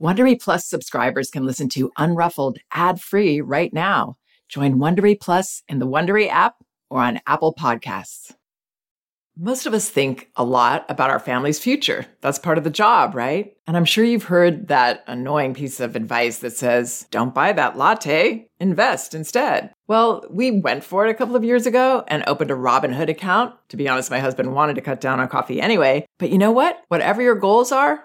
Wondery Plus subscribers can listen to Unruffled ad-free right now. Join Wondery Plus in the Wondery app or on Apple Podcasts. Most of us think a lot about our family's future. That's part of the job, right? And I'm sure you've heard that annoying piece of advice that says, don't buy that latte, invest instead. Well, we went for it a couple of years ago and opened a Robinhood account. To be honest, my husband wanted to cut down on coffee anyway. But you know what? Whatever your goals are,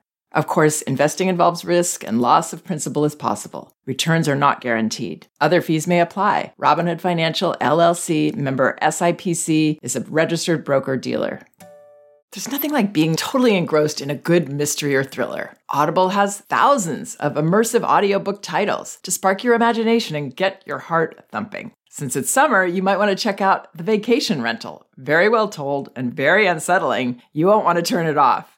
Of course, investing involves risk and loss of principal is possible. Returns are not guaranteed. Other fees may apply. Robinhood Financial LLC member SIPC is a registered broker dealer. There's nothing like being totally engrossed in a good mystery or thriller. Audible has thousands of immersive audiobook titles to spark your imagination and get your heart thumping. Since it's summer, you might want to check out The Vacation Rental. Very well told and very unsettling. You won't want to turn it off.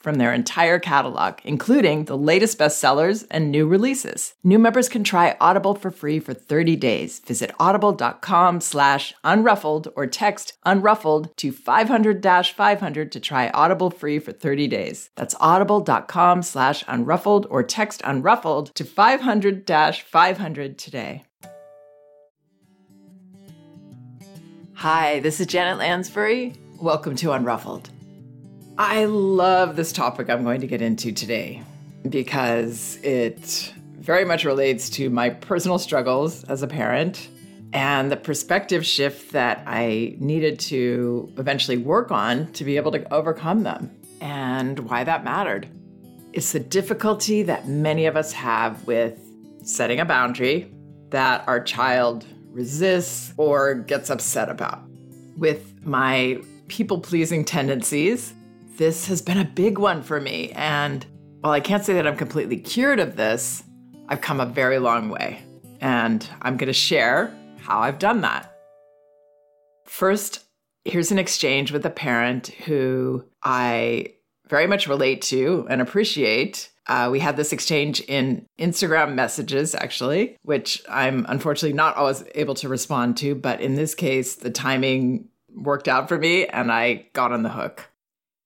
from their entire catalog, including the latest bestsellers and new releases. New members can try Audible for free for 30 days. Visit audible.com slash unruffled or text unruffled to 500-500 to try Audible free for 30 days. That's audible.com slash unruffled or text unruffled to 500-500 today. Hi, this is Janet Lansbury. Welcome to Unruffled. I love this topic I'm going to get into today because it very much relates to my personal struggles as a parent and the perspective shift that I needed to eventually work on to be able to overcome them and why that mattered. It's the difficulty that many of us have with setting a boundary that our child resists or gets upset about. With my people pleasing tendencies, this has been a big one for me. And while I can't say that I'm completely cured of this, I've come a very long way. And I'm going to share how I've done that. First, here's an exchange with a parent who I very much relate to and appreciate. Uh, we had this exchange in Instagram messages, actually, which I'm unfortunately not always able to respond to. But in this case, the timing worked out for me and I got on the hook.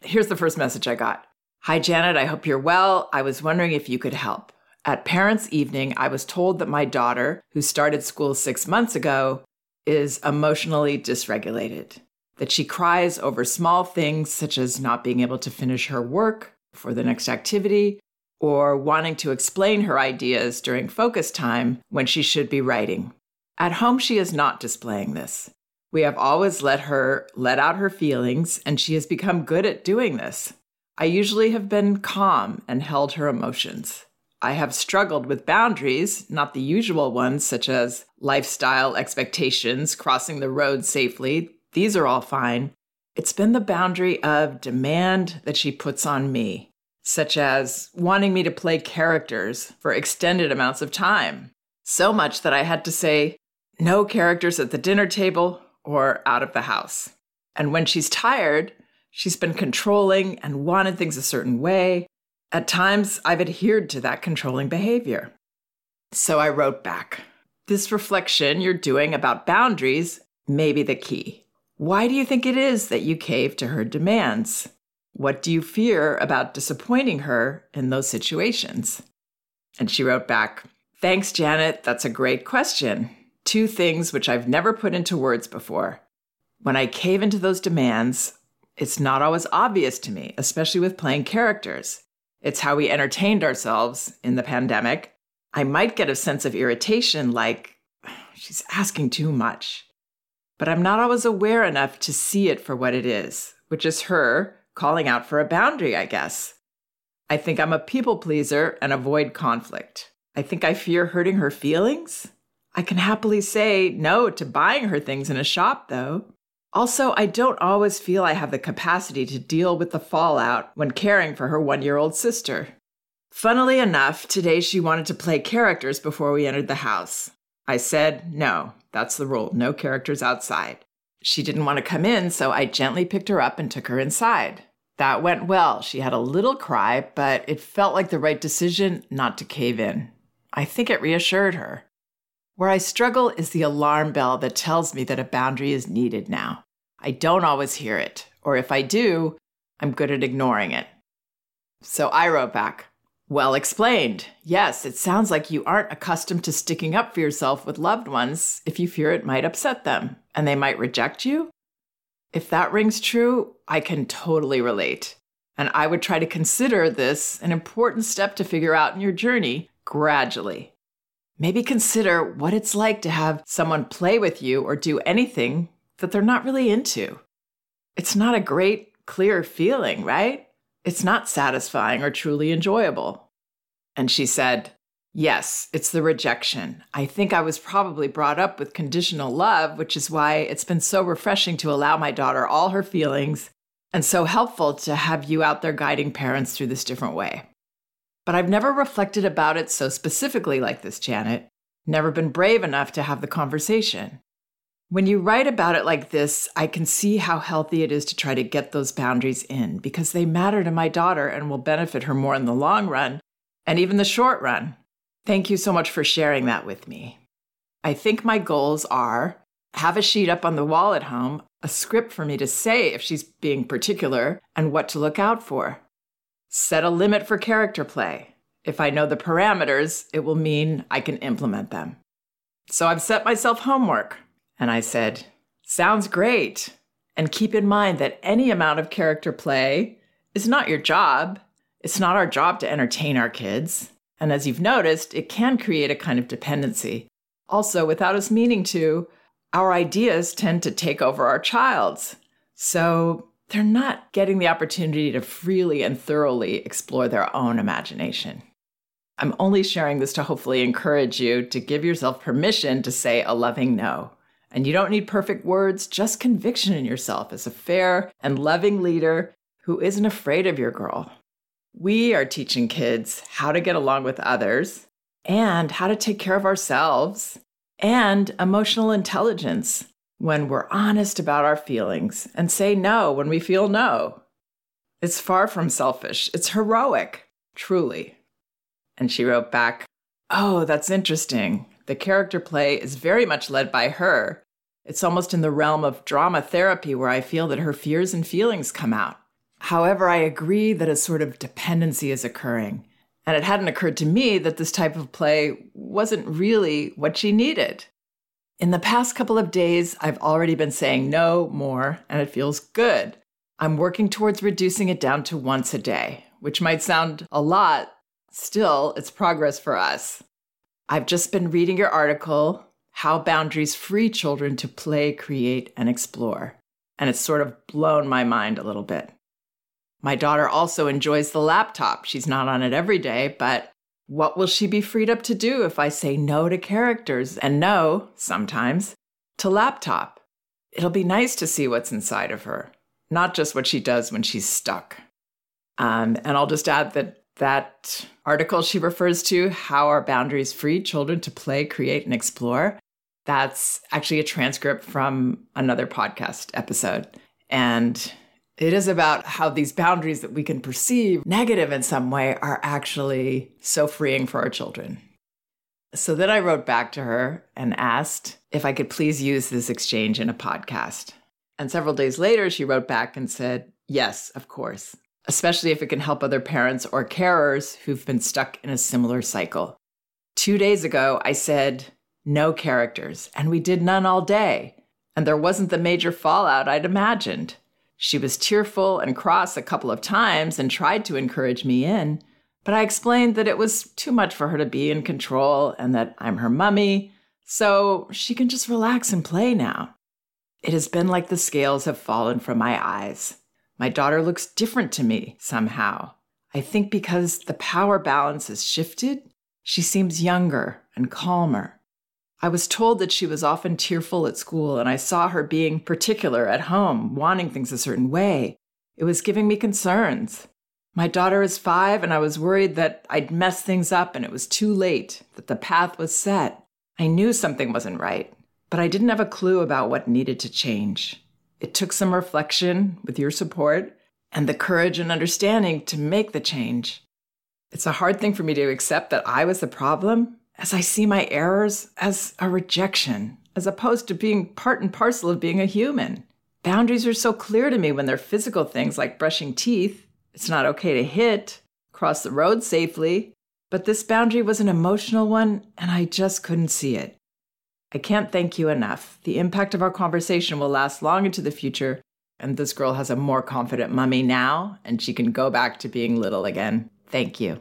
Here's the first message I got Hi, Janet. I hope you're well. I was wondering if you could help. At Parents' Evening, I was told that my daughter, who started school six months ago, is emotionally dysregulated, that she cries over small things such as not being able to finish her work for the next activity or wanting to explain her ideas during focus time when she should be writing. At home, she is not displaying this. We have always let her let out her feelings, and she has become good at doing this. I usually have been calm and held her emotions. I have struggled with boundaries, not the usual ones, such as lifestyle expectations, crossing the road safely. These are all fine. It's been the boundary of demand that she puts on me, such as wanting me to play characters for extended amounts of time. So much that I had to say, no characters at the dinner table, or out of the house. And when she's tired, she's been controlling and wanted things a certain way. At times, I've adhered to that controlling behavior. So I wrote back This reflection you're doing about boundaries may be the key. Why do you think it is that you cave to her demands? What do you fear about disappointing her in those situations? And she wrote back, Thanks, Janet. That's a great question two things which I've never put into words before. When I cave into those demands, it's not always obvious to me, especially with playing characters. It's how we entertained ourselves in the pandemic. I might get a sense of irritation like, she's asking too much. But I'm not always aware enough to see it for what it is, which is her calling out for a boundary, I guess. I think I'm a people pleaser and avoid conflict. I think I fear hurting her feelings. I can happily say no to buying her things in a shop, though. Also, I don't always feel I have the capacity to deal with the fallout when caring for her one year old sister. Funnily enough, today she wanted to play characters before we entered the house. I said, no, that's the rule, no characters outside. She didn't want to come in, so I gently picked her up and took her inside. That went well. She had a little cry, but it felt like the right decision not to cave in. I think it reassured her. Where I struggle is the alarm bell that tells me that a boundary is needed now. I don't always hear it, or if I do, I'm good at ignoring it. So I wrote back, Well explained. Yes, it sounds like you aren't accustomed to sticking up for yourself with loved ones if you fear it might upset them and they might reject you. If that rings true, I can totally relate. And I would try to consider this an important step to figure out in your journey gradually. Maybe consider what it's like to have someone play with you or do anything that they're not really into. It's not a great, clear feeling, right? It's not satisfying or truly enjoyable. And she said, Yes, it's the rejection. I think I was probably brought up with conditional love, which is why it's been so refreshing to allow my daughter all her feelings and so helpful to have you out there guiding parents through this different way. But I've never reflected about it so specifically like this, Janet. Never been brave enough to have the conversation. When you write about it like this, I can see how healthy it is to try to get those boundaries in because they matter to my daughter and will benefit her more in the long run and even the short run. Thank you so much for sharing that with me. I think my goals are have a sheet up on the wall at home, a script for me to say if she's being particular and what to look out for. Set a limit for character play. If I know the parameters, it will mean I can implement them. So I've set myself homework, and I said, Sounds great. And keep in mind that any amount of character play is not your job. It's not our job to entertain our kids. And as you've noticed, it can create a kind of dependency. Also, without us meaning to, our ideas tend to take over our child's. So they're not getting the opportunity to freely and thoroughly explore their own imagination. I'm only sharing this to hopefully encourage you to give yourself permission to say a loving no. And you don't need perfect words, just conviction in yourself as a fair and loving leader who isn't afraid of your girl. We are teaching kids how to get along with others and how to take care of ourselves and emotional intelligence when we're honest about our feelings and say no when we feel no. It's far from selfish, it's heroic, truly. And she wrote back, Oh, that's interesting. The character play is very much led by her. It's almost in the realm of drama therapy where I feel that her fears and feelings come out. However, I agree that a sort of dependency is occurring. And it hadn't occurred to me that this type of play wasn't really what she needed. In the past couple of days, I've already been saying no more, and it feels good. I'm working towards reducing it down to once a day, which might sound a lot. Still, it's progress for us. I've just been reading your article, How Boundaries Free Children to Play, Create, and Explore, and it's sort of blown my mind a little bit. My daughter also enjoys the laptop. She's not on it every day, but what will she be freed up to do if I say no to characters and no, sometimes, to laptop? It'll be nice to see what's inside of her, not just what she does when she's stuck. Um, and I'll just add that that article she refers to, How Are Boundaries Free Children to Play, Create, and Explore, that's actually a transcript from another podcast episode. And it is about how these boundaries that we can perceive negative in some way are actually so freeing for our children. So then I wrote back to her and asked if I could please use this exchange in a podcast. And several days later, she wrote back and said, Yes, of course, especially if it can help other parents or carers who've been stuck in a similar cycle. Two days ago, I said, No characters, and we did none all day. And there wasn't the major fallout I'd imagined. She was tearful and cross a couple of times and tried to encourage me in, but I explained that it was too much for her to be in control and that I'm her mummy, so she can just relax and play now. It has been like the scales have fallen from my eyes. My daughter looks different to me somehow. I think because the power balance has shifted, she seems younger and calmer. I was told that she was often tearful at school, and I saw her being particular at home, wanting things a certain way. It was giving me concerns. My daughter is five, and I was worried that I'd mess things up and it was too late, that the path was set. I knew something wasn't right, but I didn't have a clue about what needed to change. It took some reflection with your support and the courage and understanding to make the change. It's a hard thing for me to accept that I was the problem, as I see my errors as a rejection, as opposed to being part and parcel of being a human. Boundaries are so clear to me when they're physical things like brushing teeth. It's not okay to hit, cross the road safely. But this boundary was an emotional one, and I just couldn't see it. I can't thank you enough. The impact of our conversation will last long into the future, and this girl has a more confident mummy now, and she can go back to being little again. Thank you.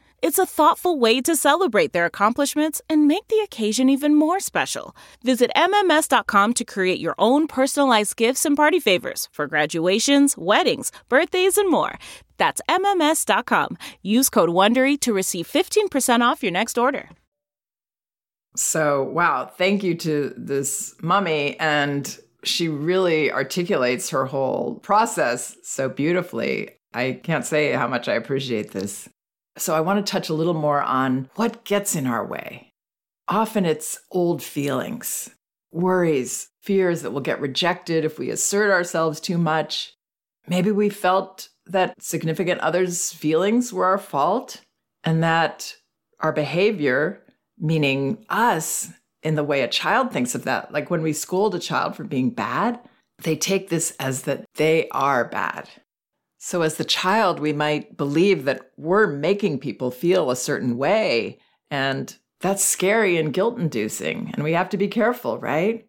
It's a thoughtful way to celebrate their accomplishments and make the occasion even more special. Visit MMS.com to create your own personalized gifts and party favors for graduations, weddings, birthdays, and more. That's MMS.com. Use code WONDERY to receive 15% off your next order. So, wow, thank you to this mummy. And she really articulates her whole process so beautifully. I can't say how much I appreciate this. So I want to touch a little more on what gets in our way. Often it's old feelings, worries, fears that we'll get rejected if we assert ourselves too much. Maybe we felt that significant others' feelings were our fault and that our behavior, meaning us, in the way a child thinks of that, like when we scold a child for being bad, they take this as that they are bad. So, as the child, we might believe that we're making people feel a certain way. And that's scary and guilt inducing. And we have to be careful, right?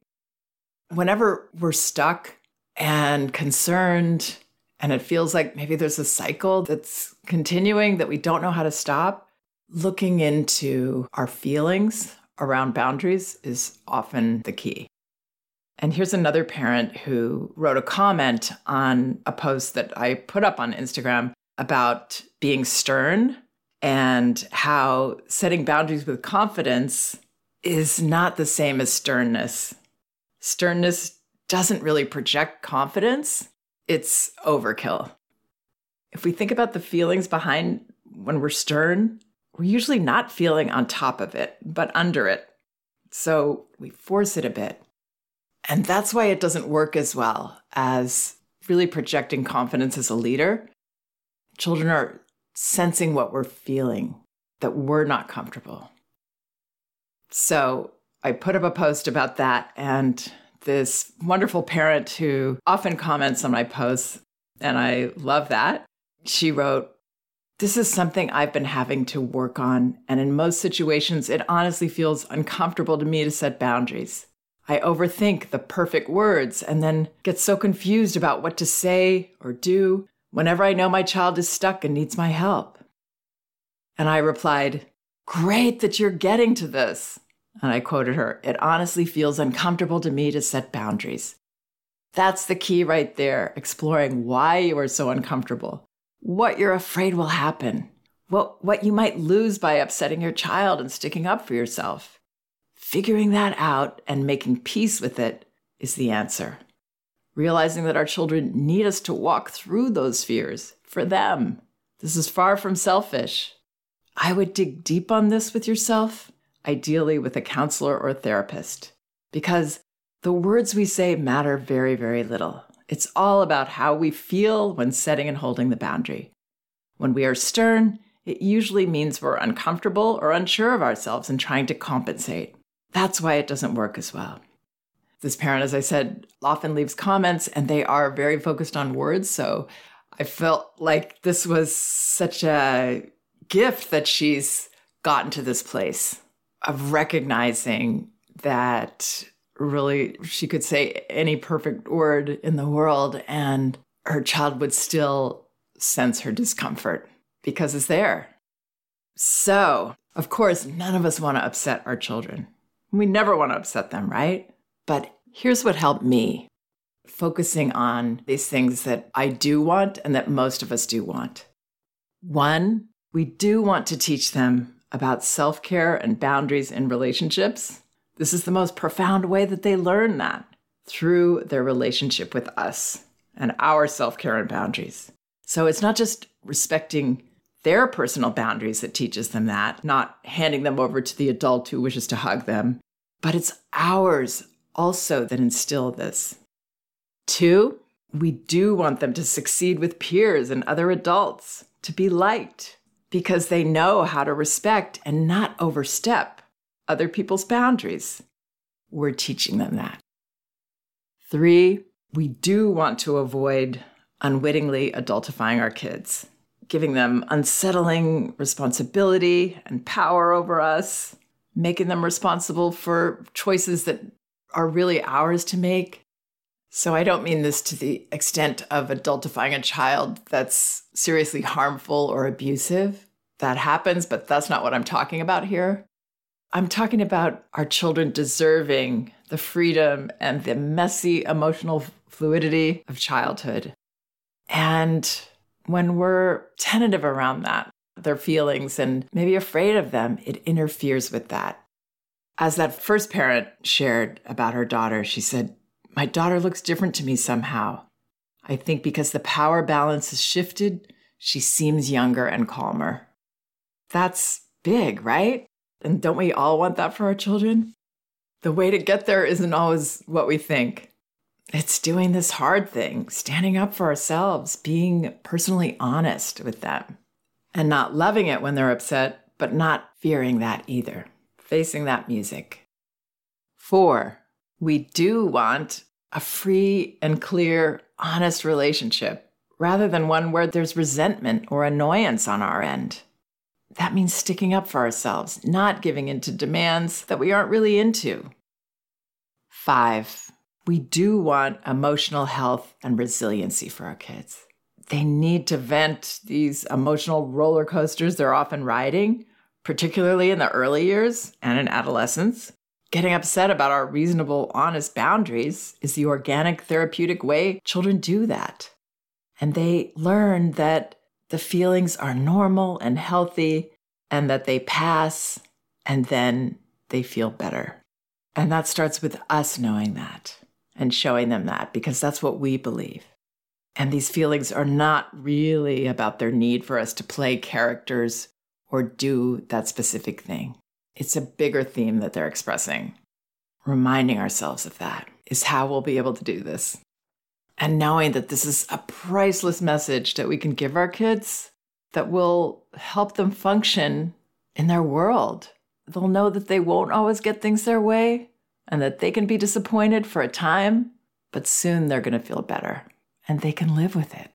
Whenever we're stuck and concerned, and it feels like maybe there's a cycle that's continuing that we don't know how to stop, looking into our feelings around boundaries is often the key. And here's another parent who wrote a comment on a post that I put up on Instagram about being stern and how setting boundaries with confidence is not the same as sternness. Sternness doesn't really project confidence, it's overkill. If we think about the feelings behind when we're stern, we're usually not feeling on top of it, but under it. So we force it a bit. And that's why it doesn't work as well as really projecting confidence as a leader. Children are sensing what we're feeling, that we're not comfortable. So I put up a post about that, and this wonderful parent who often comments on my posts, and I love that. She wrote, This is something I've been having to work on, and in most situations, it honestly feels uncomfortable to me to set boundaries. I overthink the perfect words and then get so confused about what to say or do whenever I know my child is stuck and needs my help. And I replied, Great that you're getting to this. And I quoted her, It honestly feels uncomfortable to me to set boundaries. That's the key right there, exploring why you are so uncomfortable, what you're afraid will happen, what, what you might lose by upsetting your child and sticking up for yourself. Figuring that out and making peace with it is the answer. Realizing that our children need us to walk through those fears for them. This is far from selfish. I would dig deep on this with yourself, ideally with a counselor or a therapist, because the words we say matter very, very little. It's all about how we feel when setting and holding the boundary. When we are stern, it usually means we're uncomfortable or unsure of ourselves and trying to compensate. That's why it doesn't work as well. This parent, as I said, often leaves comments and they are very focused on words. So I felt like this was such a gift that she's gotten to this place of recognizing that really she could say any perfect word in the world and her child would still sense her discomfort because it's there. So, of course, none of us want to upset our children. We never want to upset them, right? But here's what helped me focusing on these things that I do want and that most of us do want. One, we do want to teach them about self care and boundaries in relationships. This is the most profound way that they learn that through their relationship with us and our self care and boundaries. So it's not just respecting their personal boundaries that teaches them that, not handing them over to the adult who wishes to hug them, but it's ours also that instill this. Two, we do want them to succeed with peers and other adults, to be liked, because they know how to respect and not overstep other people's boundaries. We're teaching them that. Three, we do want to avoid unwittingly adultifying our kids, giving them unsettling responsibility and power over us, making them responsible for choices that are really ours to make. So I don't mean this to the extent of adultifying a child that's seriously harmful or abusive. That happens, but that's not what I'm talking about here. I'm talking about our children deserving the freedom and the messy emotional fluidity of childhood. And when we're tentative around that, their feelings and maybe afraid of them, it interferes with that. As that first parent shared about her daughter, she said, My daughter looks different to me somehow. I think because the power balance has shifted, she seems younger and calmer. That's big, right? And don't we all want that for our children? The way to get there isn't always what we think. It's doing this hard thing, standing up for ourselves, being personally honest with them, and not loving it when they're upset, but not fearing that either, facing that music. Four, we do want a free and clear, honest relationship rather than one where there's resentment or annoyance on our end. That means sticking up for ourselves, not giving in to demands that we aren't really into. Five, we do want emotional health and resiliency for our kids. They need to vent these emotional roller coasters they're often riding, particularly in the early years and in adolescence. Getting upset about our reasonable, honest boundaries is the organic, therapeutic way children do that. And they learn that the feelings are normal and healthy and that they pass and then they feel better. And that starts with us knowing that and showing them that because that's what we believe. And these feelings are not really about their need for us to play characters or do that specific thing. It's a bigger theme that they're expressing. Reminding ourselves of that is how we'll be able to do this. And knowing that this is a priceless message that we can give our kids that will help them function in their world. They'll know that they won't always get things their way and that they can be disappointed for a time, but soon they're going to feel better and they can live with it.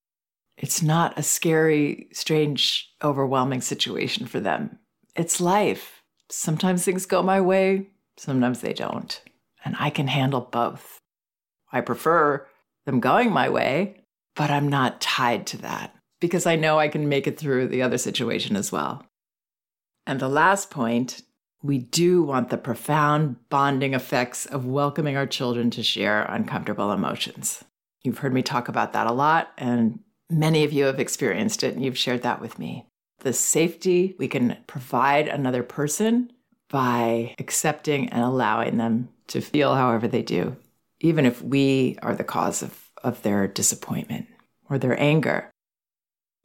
It's not a scary, strange, overwhelming situation for them. It's life. Sometimes things go my way, sometimes they don't. And I can handle both. I prefer them going my way, but I'm not tied to that because I know I can make it through the other situation as well. And the last point we do want the profound bonding effects of welcoming our children to share uncomfortable emotions. You've heard me talk about that a lot, and many of you have experienced it, and you've shared that with me. The safety we can provide another person by accepting and allowing them to feel however they do, even if we are the cause of, of their disappointment or their anger.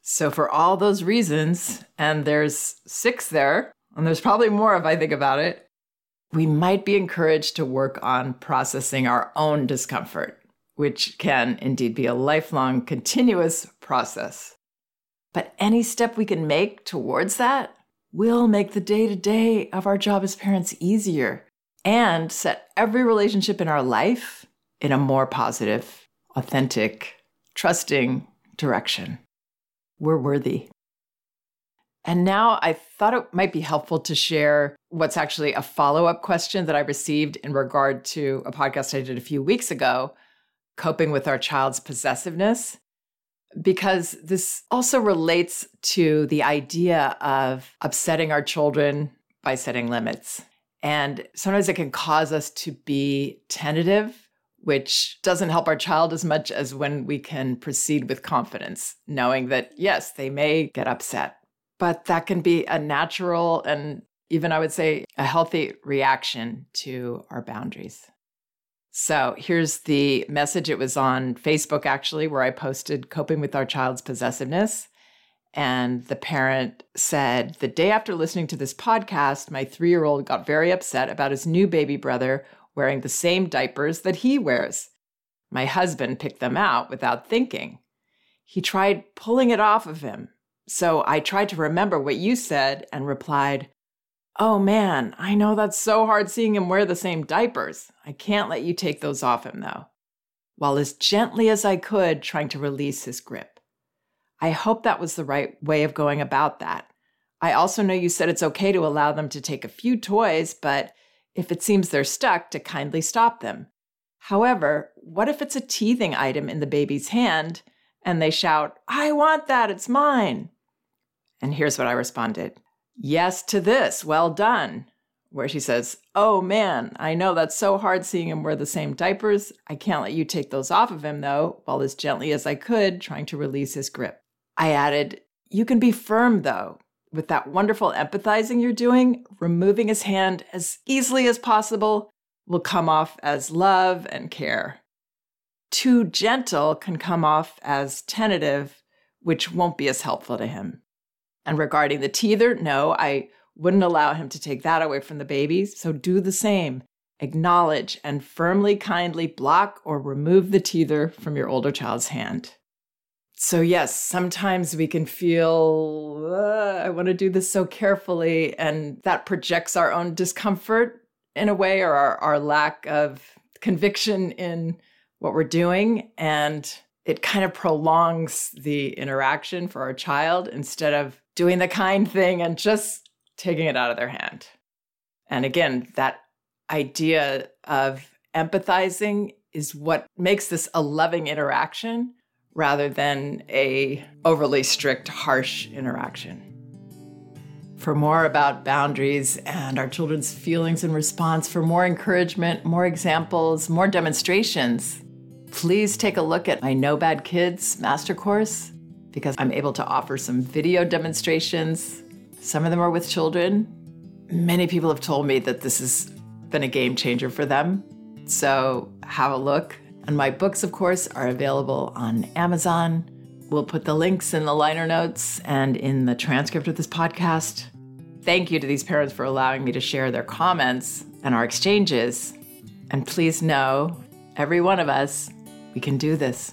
So, for all those reasons, and there's six there, and there's probably more if I think about it, we might be encouraged to work on processing our own discomfort, which can indeed be a lifelong, continuous process. But any step we can make towards that will make the day to day of our job as parents easier and set every relationship in our life in a more positive, authentic, trusting direction. We're worthy. And now I thought it might be helpful to share what's actually a follow up question that I received in regard to a podcast I did a few weeks ago coping with our child's possessiveness, because this also relates to the idea of upsetting our children by setting limits. And sometimes it can cause us to be tentative, which doesn't help our child as much as when we can proceed with confidence, knowing that, yes, they may get upset, but that can be a natural and even I would say a healthy reaction to our boundaries. So here's the message. It was on Facebook, actually, where I posted coping with our child's possessiveness. And the parent said, The day after listening to this podcast, my three year old got very upset about his new baby brother wearing the same diapers that he wears. My husband picked them out without thinking. He tried pulling it off of him. So I tried to remember what you said and replied, Oh man, I know that's so hard seeing him wear the same diapers. I can't let you take those off him, though. While as gently as I could, trying to release his grip. I hope that was the right way of going about that. I also know you said it's okay to allow them to take a few toys, but if it seems they're stuck, to kindly stop them. However, what if it's a teething item in the baby's hand and they shout, I want that, it's mine? And here's what I responded Yes to this. Well done. Where she says, Oh man, I know that's so hard seeing him wear the same diapers. I can't let you take those off of him, though, while as gently as I could, trying to release his grip. I added, You can be firm, though. With that wonderful empathizing you're doing, removing his hand as easily as possible will come off as love and care. Too gentle can come off as tentative, which won't be as helpful to him. And regarding the teether, no, I wouldn't allow him to take that away from the baby. So do the same. Acknowledge and firmly, kindly block or remove the teether from your older child's hand. So, yes, sometimes we can feel, I want to do this so carefully, and that projects our own discomfort in a way or our, our lack of conviction in what we're doing. And it kind of prolongs the interaction for our child instead of doing the kind thing and just taking it out of their hand. And again, that idea of empathizing is what makes this a loving interaction rather than a overly strict harsh interaction. For more about boundaries and our children's feelings and response, for more encouragement, more examples, more demonstrations, please take a look at my No Bad Kids master course because I'm able to offer some video demonstrations. Some of them are with children. Many people have told me that this has been a game changer for them. So have a look. And my books, of course, are available on Amazon. We'll put the links in the liner notes and in the transcript of this podcast. Thank you to these parents for allowing me to share their comments and our exchanges. And please know, every one of us, we can do this.